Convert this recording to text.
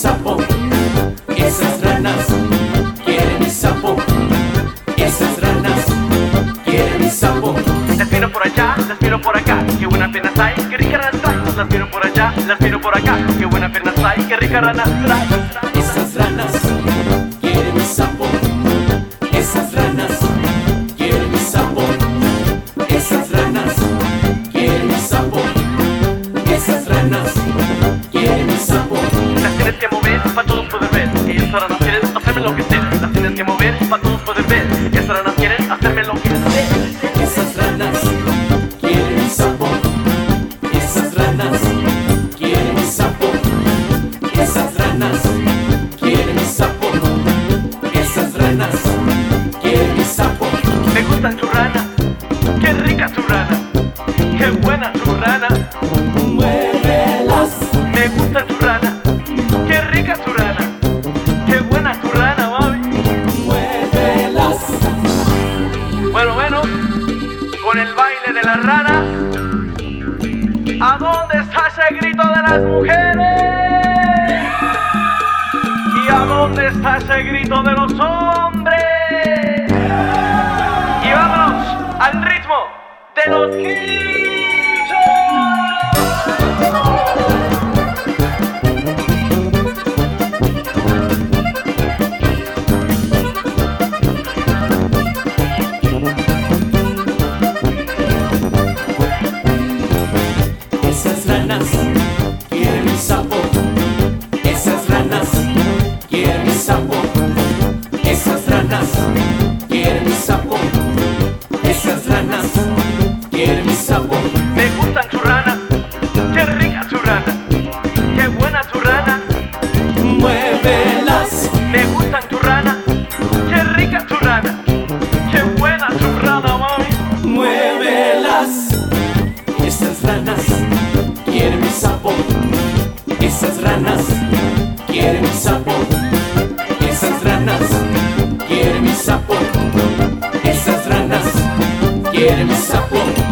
sapo. Esas ranas quieren mi sapo. Esas ranas quieren mi sapo. Las miro por allá, las miro por acá, qué buena pena hay, qué rica rana trae. Las miro por allá, las miro por acá, qué buena pena hay, qué rica rana trae. Esas ranas quieren mi sapo. Esas ranas Esas ranas quieren hacerme enloquecer. Las tienes que mover para todos poder ver. Esas ranas quieren hacerme enloquecer. Esas ranas quieren mi sapo. Esas ranas quieren mi sapo. Esas ranas quieren mi sapo. Esas ranas quieren mi sapo. Me gusta tu rana, qué rica tu rana, qué buena tu rana. Rana, ¿a dónde está ese grito de las mujeres? ¿Y a dónde está ese grito de los hombres? Y vámonos al ritmo de los gritos. Ranas quieren mi sapo. Esas ranas quieren mi sapo. Ranas quieren mi sapo. Esas ranas quieren mi sapo. Esas ranas quieren mi sapo.